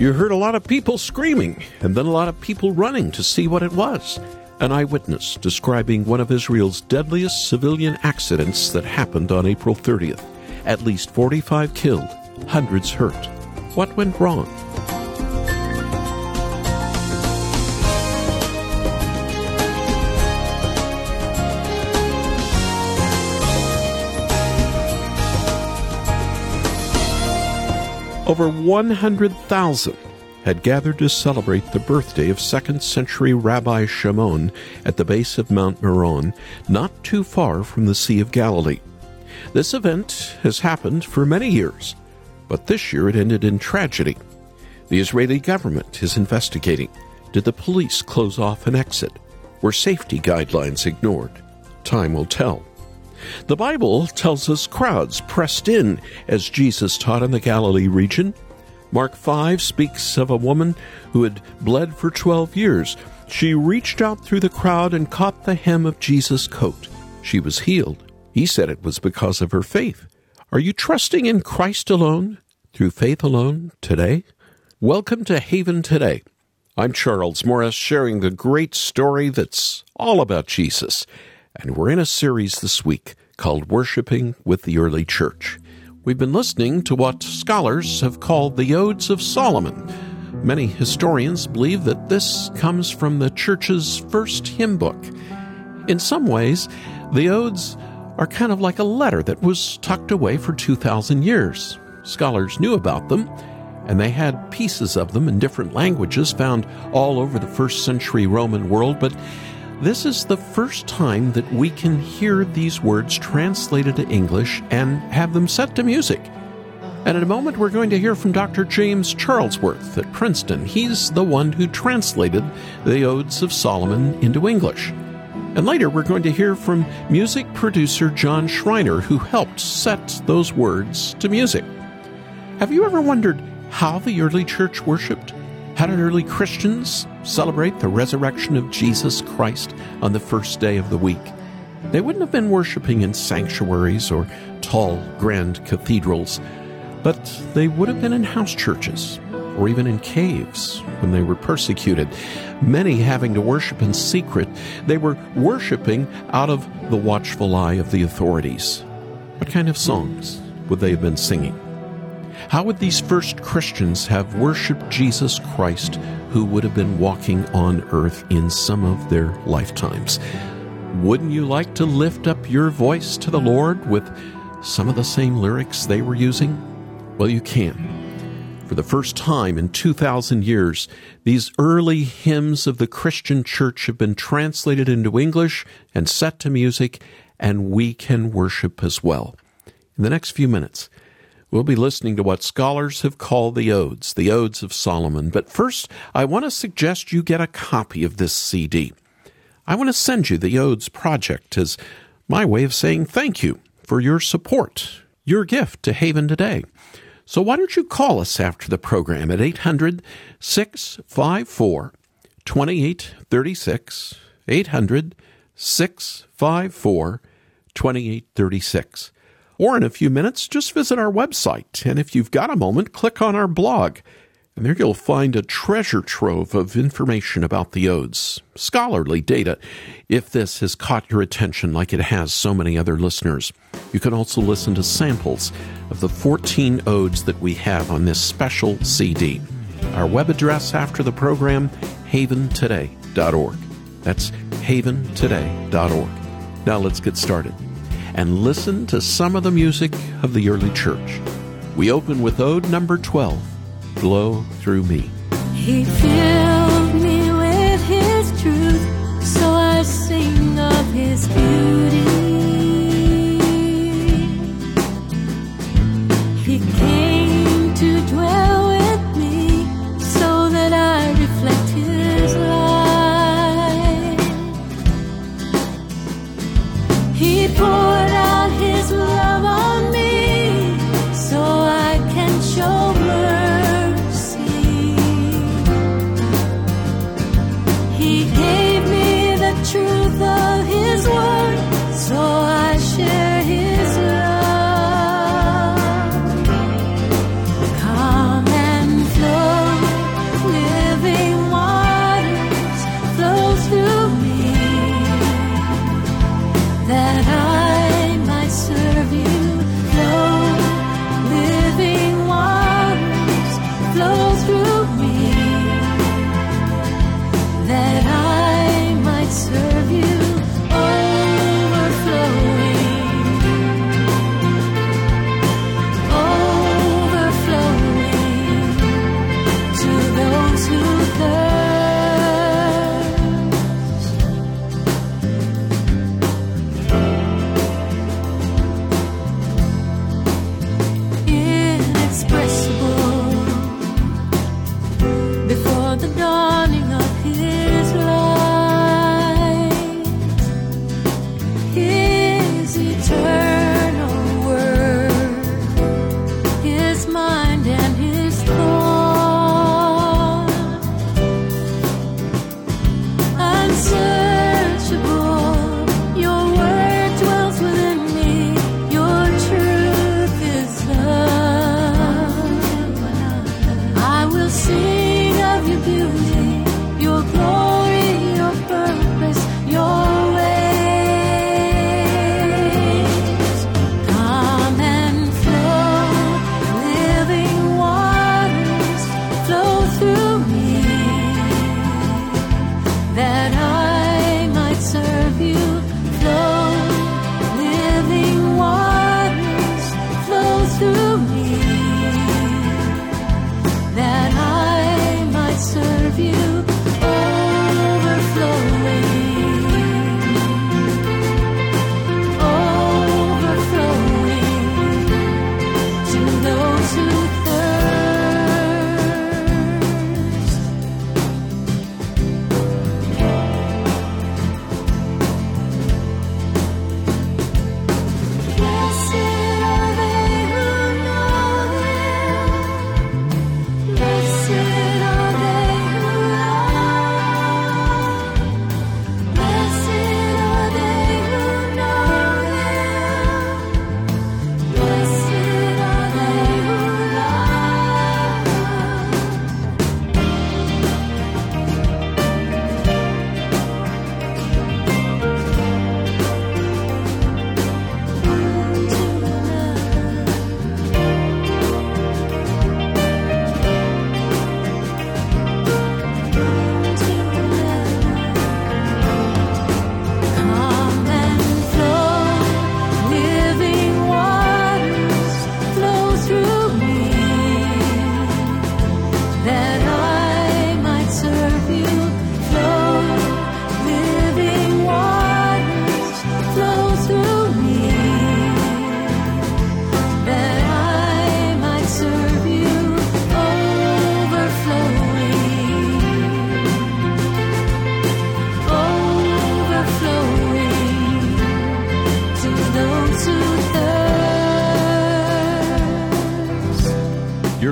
You heard a lot of people screaming and then a lot of people running to see what it was. An eyewitness describing one of Israel's deadliest civilian accidents that happened on April 30th. At least 45 killed, hundreds hurt. What went wrong? Over 100,000 had gathered to celebrate the birthday of 2nd century Rabbi Shimon at the base of Mount Meron, not too far from the Sea of Galilee. This event has happened for many years, but this year it ended in tragedy. The Israeli government is investigating. Did the police close off an exit? Were safety guidelines ignored? Time will tell. The Bible tells us crowds pressed in as Jesus taught in the Galilee region. Mark 5 speaks of a woman who had bled for 12 years. She reached out through the crowd and caught the hem of Jesus' coat. She was healed. He said it was because of her faith. Are you trusting in Christ alone, through faith alone, today? Welcome to Haven Today. I'm Charles Morris, sharing the great story that's all about Jesus and we're in a series this week called Worshipping with the Early Church. We've been listening to what scholars have called the Odes of Solomon. Many historians believe that this comes from the church's first hymn book. In some ways, the Odes are kind of like a letter that was tucked away for 2,000 years. Scholars knew about them, and they had pieces of them in different languages found all over the first century Roman world, but this is the first time that we can hear these words translated to English and have them set to music. And in a moment, we're going to hear from Dr. James Charlesworth at Princeton. He's the one who translated the Odes of Solomon into English. And later, we're going to hear from music producer John Schreiner, who helped set those words to music. Have you ever wondered how the early church worshiped? How did early Christians celebrate the resurrection of Jesus Christ on the first day of the week? They wouldn't have been worshiping in sanctuaries or tall, grand cathedrals, but they would have been in house churches or even in caves when they were persecuted. Many having to worship in secret, they were worshiping out of the watchful eye of the authorities. What kind of songs would they have been singing? How would these first Christians have worshiped Jesus Christ, who would have been walking on earth in some of their lifetimes? Wouldn't you like to lift up your voice to the Lord with some of the same lyrics they were using? Well, you can. For the first time in 2,000 years, these early hymns of the Christian church have been translated into English and set to music, and we can worship as well. In the next few minutes, We'll be listening to what scholars have called the Odes, the Odes of Solomon. But first, I want to suggest you get a copy of this CD. I want to send you the Odes project as my way of saying thank you for your support, your gift to Haven today. So why don't you call us after the program at 800 654 2836. 800 654 2836. Or in a few minutes, just visit our website. And if you've got a moment, click on our blog. And there you'll find a treasure trove of information about the odes, scholarly data, if this has caught your attention like it has so many other listeners. You can also listen to samples of the 14 odes that we have on this special CD. Our web address after the program, haventoday.org. That's haventoday.org. Now let's get started and listen to some of the music of the early church. We open with Ode number 12 Glow Through Me. He filled me with His truth, so I sing of His beauty.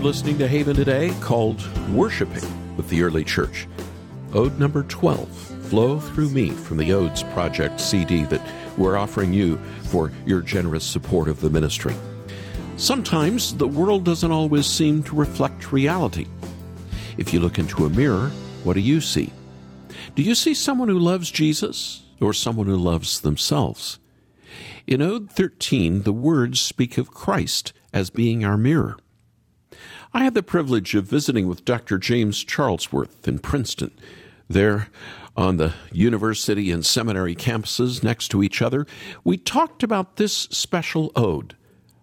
Listening to Haven today called Worshipping with the Early Church. Ode number 12, Flow Through Me from the Odes Project CD that we're offering you for your generous support of the ministry. Sometimes the world doesn't always seem to reflect reality. If you look into a mirror, what do you see? Do you see someone who loves Jesus or someone who loves themselves? In Ode 13, the words speak of Christ as being our mirror. I had the privilege of visiting with Dr. James Charlesworth in Princeton. There, on the university and seminary campuses next to each other, we talked about this special ode.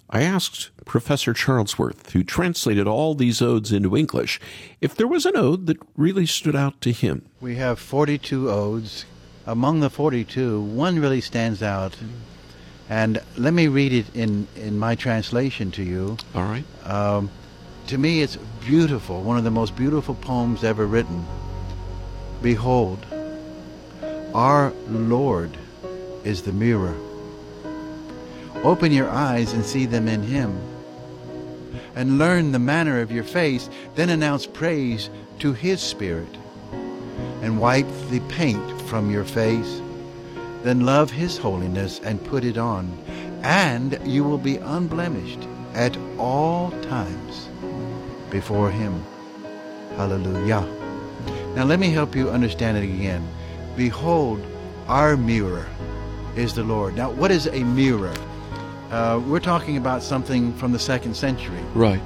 I asked Professor Charlesworth, who translated all these odes into English, if there was an ode that really stood out to him. We have 42 odes. Among the 42, one really stands out. And let me read it in, in my translation to you. All right. Um, to me, it's beautiful, one of the most beautiful poems ever written. Behold, our Lord is the mirror. Open your eyes and see them in Him. And learn the manner of your face, then announce praise to His Spirit. And wipe the paint from your face. Then love His holiness and put it on. And you will be unblemished at all times before Him. Hallelujah. Now let me help you understand it again. Behold, our mirror is the Lord. Now, what is a mirror? Uh, we're talking about something from the second century. Right.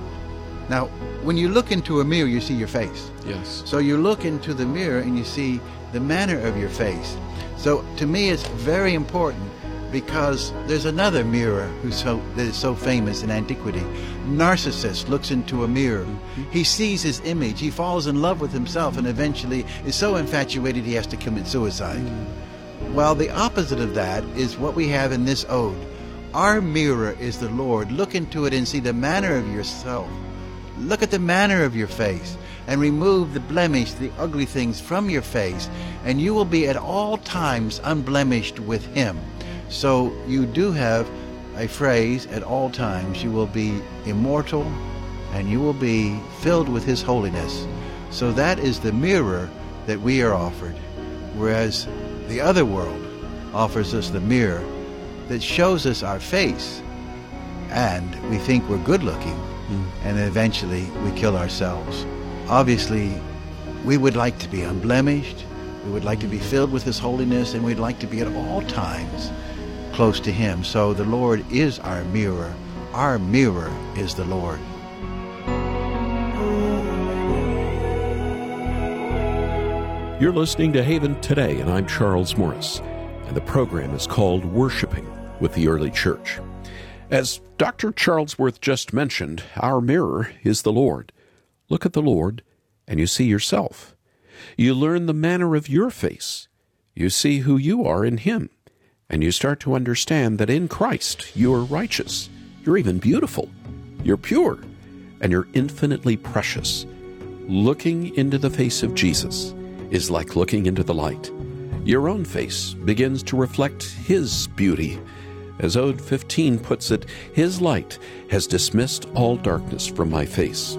Now, when you look into a mirror, you see your face. Yes. So you look into the mirror and you see the manner of your face. So to me, it's very important because there's another mirror who's so that is so famous in antiquity. Narcissus looks into a mirror. He sees his image. He falls in love with himself and eventually is so infatuated he has to commit suicide. Well, the opposite of that is what we have in this ode. Our mirror is the Lord. Look into it and see the manner of yourself. Look at the manner of your face and remove the blemish, the ugly things from your face, and you will be at all times unblemished with Him. So you do have a phrase at all times you will be immortal and you will be filled with His holiness. So that is the mirror that we are offered, whereas the other world offers us the mirror that shows us our face and we think we're good looking Mm. and eventually we kill ourselves. Obviously, we would like to be unblemished, we would like to be filled with His holiness, and we'd like to be at all times close to Him. So the Lord is our mirror. Our mirror is the Lord. You're listening to Haven Today, and I'm Charles Morris, and the program is called Worshipping with the Early Church. As Dr. Charlesworth just mentioned, our mirror is the Lord. Look at the Lord, and you see yourself. You learn the manner of your face. You see who you are in Him, and you start to understand that in Christ you are righteous. You're even beautiful. You're pure, and you're infinitely precious. Looking into the face of Jesus is like looking into the light. Your own face begins to reflect His beauty. As Ode 15 puts it, His light has dismissed all darkness from my face.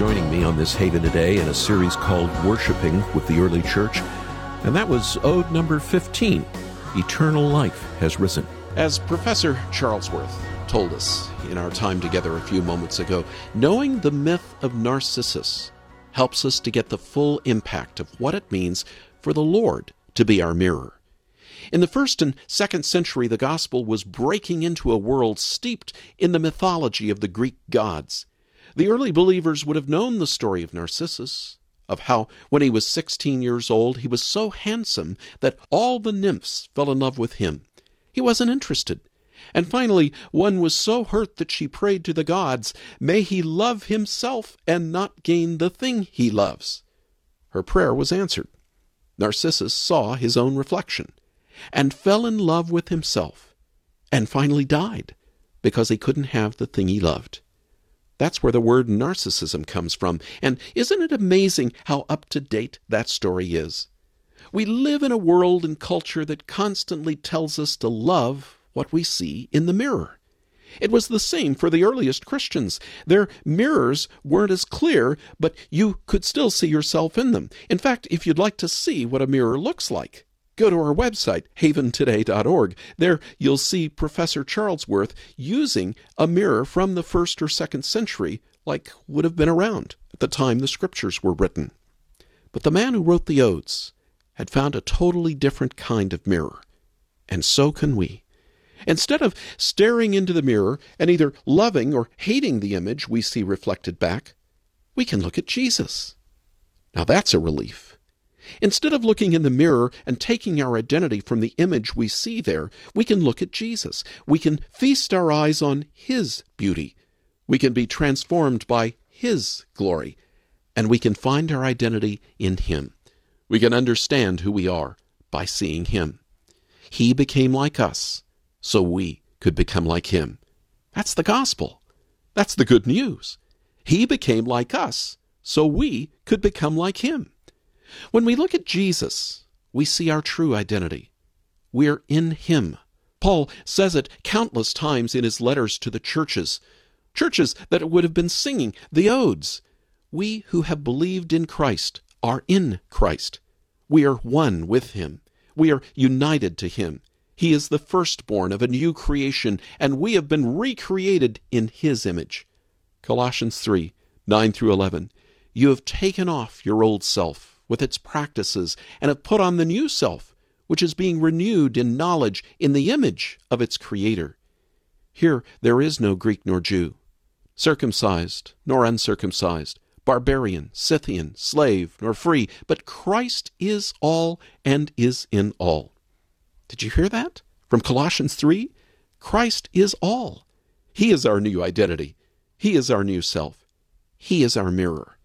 Joining me on this Haven today in a series called Worshipping with the Early Church. And that was ode number 15 Eternal Life Has Risen. As Professor Charlesworth told us in our time together a few moments ago, knowing the myth of Narcissus helps us to get the full impact of what it means for the Lord to be our mirror. In the first and second century, the gospel was breaking into a world steeped in the mythology of the Greek gods. The early believers would have known the story of Narcissus, of how, when he was 16 years old, he was so handsome that all the nymphs fell in love with him. He wasn't interested. And finally, one was so hurt that she prayed to the gods, May he love himself and not gain the thing he loves. Her prayer was answered. Narcissus saw his own reflection and fell in love with himself and finally died because he couldn't have the thing he loved. That's where the word narcissism comes from. And isn't it amazing how up to date that story is? We live in a world and culture that constantly tells us to love what we see in the mirror. It was the same for the earliest Christians. Their mirrors weren't as clear, but you could still see yourself in them. In fact, if you'd like to see what a mirror looks like, go to our website, haventoday.org. There you'll see Professor Charlesworth using a mirror from the first or second century, like would have been around at the time the scriptures were written. But the man who wrote the Odes had found a totally different kind of mirror. And so can we. Instead of staring into the mirror and either loving or hating the image we see reflected back, we can look at Jesus. Now that's a relief. Instead of looking in the mirror and taking our identity from the image we see there, we can look at Jesus. We can feast our eyes on His beauty. We can be transformed by His glory. And we can find our identity in Him. We can understand who we are by seeing Him. He became like us, so we could become like Him. That's the gospel. That's the good news. He became like us, so we could become like Him. When we look at Jesus, we see our true identity. We're in Him. Paul says it countless times in his letters to the churches, churches that would have been singing the odes. We who have believed in Christ are in Christ. We are one with Him. We are united to Him. He is the firstborn of a new creation, and we have been recreated in His image. Colossians 3 9 through 11. You have taken off your old self with its practices and have put on the new self, which is being renewed in knowledge in the image of its Creator. Here there is no Greek nor Jew, circumcised nor uncircumcised, barbarian, Scythian, slave nor free, but Christ is all and is in all. Did you hear that? From Colossians 3? Christ is all. He is our new identity. He is our new self. He is our mirror.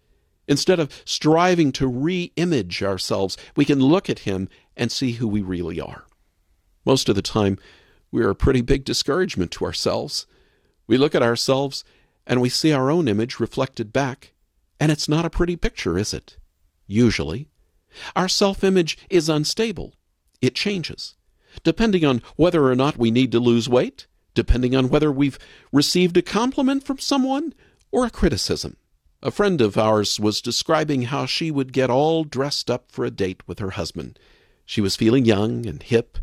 Instead of striving to re image ourselves, we can look at Him and see who we really are. Most of the time, we are a pretty big discouragement to ourselves. We look at ourselves and we see our own image reflected back, and it's not a pretty picture, is it? Usually. Our self image is unstable. It changes. Depending on whether or not we need to lose weight, depending on whether we've received a compliment from someone or a criticism. A friend of ours was describing how she would get all dressed up for a date with her husband. She was feeling young and hip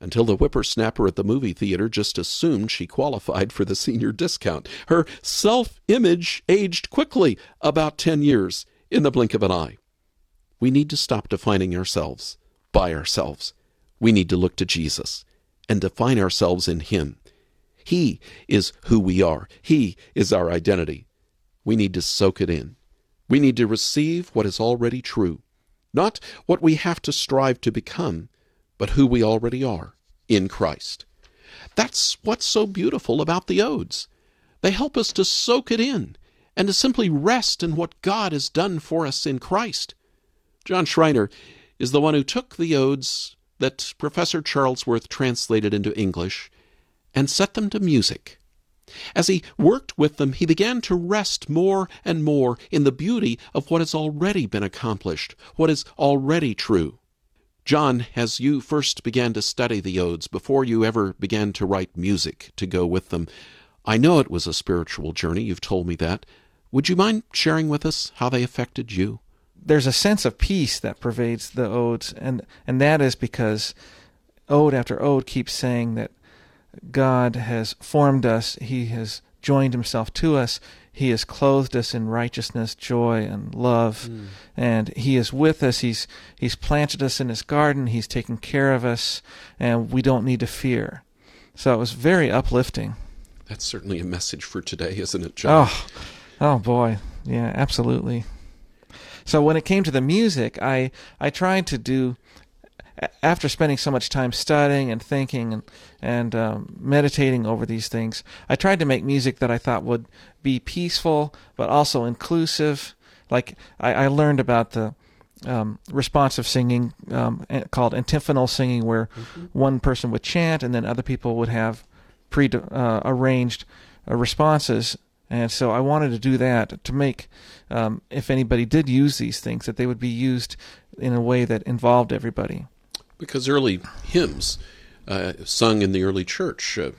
until the whippersnapper at the movie theater just assumed she qualified for the senior discount. Her self image aged quickly, about 10 years, in the blink of an eye. We need to stop defining ourselves by ourselves. We need to look to Jesus and define ourselves in Him. He is who we are, He is our identity. We need to soak it in. We need to receive what is already true, not what we have to strive to become, but who we already are in Christ. That's what's so beautiful about the odes. They help us to soak it in and to simply rest in what God has done for us in Christ. John Schreiner is the one who took the odes that Professor Charlesworth translated into English and set them to music. As he worked with them, he began to rest more and more in the beauty of what has already been accomplished, what is already true. John, as you first began to study the odes, before you ever began to write music to go with them, I know it was a spiritual journey, you've told me that, Would you mind sharing with us how they affected you? There's a sense of peace that pervades the odes, and, and that is because ode after ode keeps saying that God has formed us, He has joined Himself to us, He has clothed us in righteousness, joy, and love, mm. and He is with us. He's He's planted us in His garden. He's taken care of us, and we don't need to fear. So it was very uplifting. That's certainly a message for today, isn't it, John? Oh, oh boy, yeah, absolutely. So when it came to the music, I I tried to do after spending so much time studying and thinking and and um, meditating over these things, I tried to make music that I thought would be peaceful but also inclusive. Like I, I learned about the um, responsive singing um, called antiphonal singing, where mm-hmm. one person would chant and then other people would have pre uh, arranged uh, responses. And so I wanted to do that to make, um, if anybody did use these things, that they would be used in a way that involved everybody because early hymns uh, sung in the early church, uh,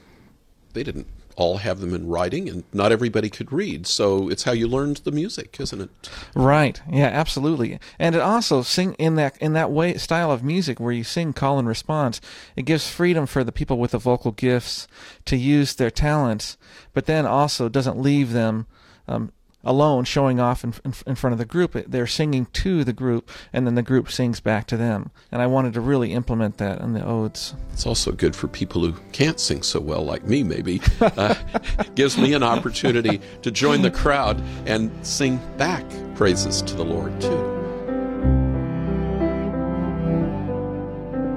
they didn't all have them in writing, and not everybody could read. So it's how you learned the music, isn't it? Right. Yeah. Absolutely. And it also sing in that in that way style of music where you sing call and response. It gives freedom for the people with the vocal gifts to use their talents, but then also doesn't leave them. Um, alone showing off in, in, in, front of the group. They're singing to the group, and then the group sings back to them. And I wanted to really implement that in the odes. It's also good for people who can't sing so well, like me, maybe. Uh, gives me an opportunity to join the crowd and sing back praises to the Lord, too.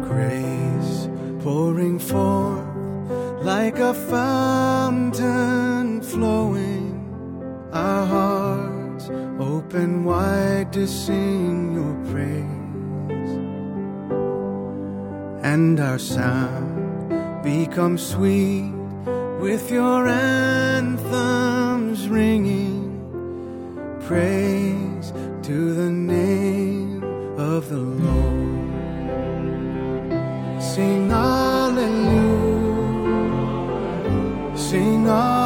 Grace pouring forth like a fountain flowing our hearts open wide to sing your praise, and our sound becomes sweet with your anthems ringing. Praise to the name of the Lord. Sing Hallelujah. Sing Hallelujah.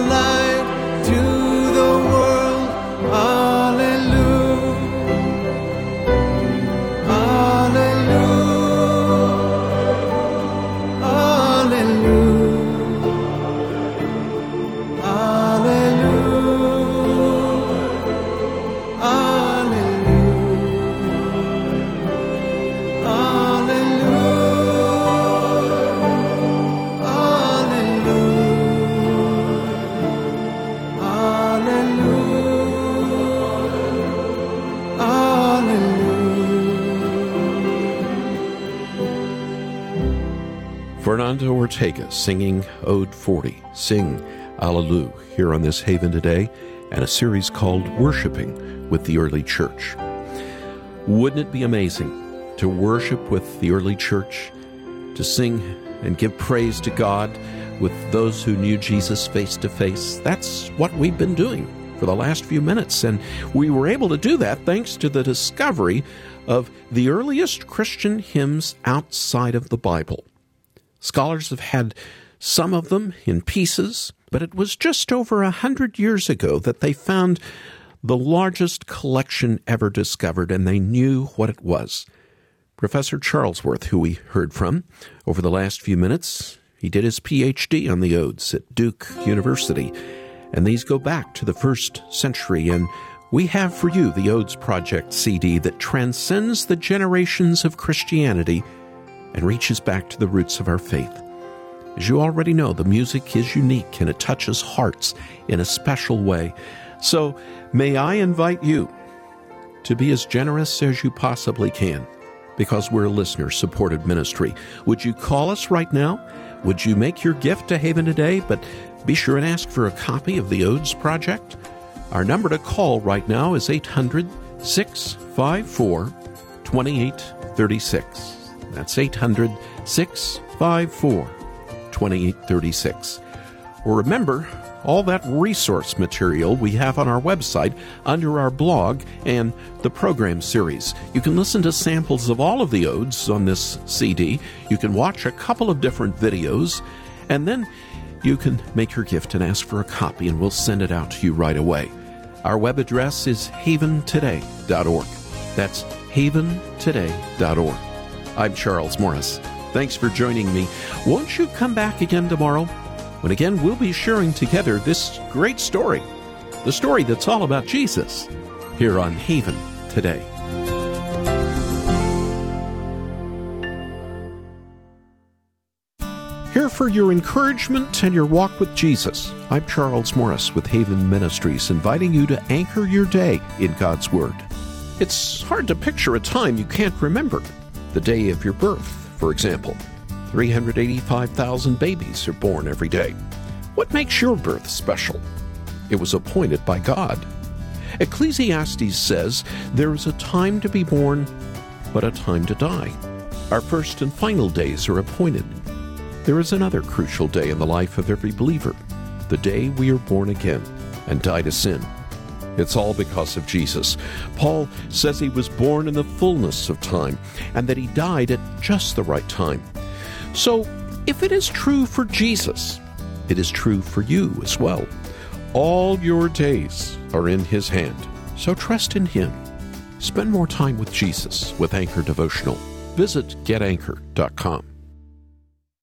Yolanda Ortega singing Ode 40, Sing Alleluia, here on this Haven today, and a series called Worshipping with the Early Church. Wouldn't it be amazing to worship with the early church, to sing and give praise to God with those who knew Jesus face to face? That's what we've been doing for the last few minutes, and we were able to do that thanks to the discovery of the earliest Christian hymns outside of the Bible. Scholars have had some of them in pieces, but it was just over a hundred years ago that they found the largest collection ever discovered, and they knew what it was. Professor Charlesworth, who we heard from over the last few minutes, he did his PhD on the Odes at Duke University, and these go back to the first century. And we have for you the Odes Project CD that transcends the generations of Christianity and reaches back to the roots of our faith. As you already know, the music is unique and it touches hearts in a special way. So, may I invite you to be as generous as you possibly can because we're a listener supported ministry. Would you call us right now? Would you make your gift to Haven today? But be sure and ask for a copy of the Odes Project. Our number to call right now is 800 654 2836. That's 800 654 2836. Or remember, all that resource material we have on our website under our blog and the program series. You can listen to samples of all of the odes on this CD. You can watch a couple of different videos, and then you can make your gift and ask for a copy, and we'll send it out to you right away. Our web address is haventoday.org. That's haventoday.org. I'm Charles Morris. Thanks for joining me. Won't you come back again tomorrow? When again we'll be sharing together this great story, the story that's all about Jesus, here on Haven today. Here for your encouragement and your walk with Jesus. I'm Charles Morris with Haven Ministries, inviting you to anchor your day in God's Word. It's hard to picture a time you can't remember. The day of your birth, for example. 385,000 babies are born every day. What makes your birth special? It was appointed by God. Ecclesiastes says there is a time to be born, but a time to die. Our first and final days are appointed. There is another crucial day in the life of every believer the day we are born again and die to sin. It's all because of Jesus. Paul says he was born in the fullness of time and that he died at just the right time. So, if it is true for Jesus, it is true for you as well. All your days are in his hand, so trust in him. Spend more time with Jesus with Anchor Devotional. Visit getanchor.com.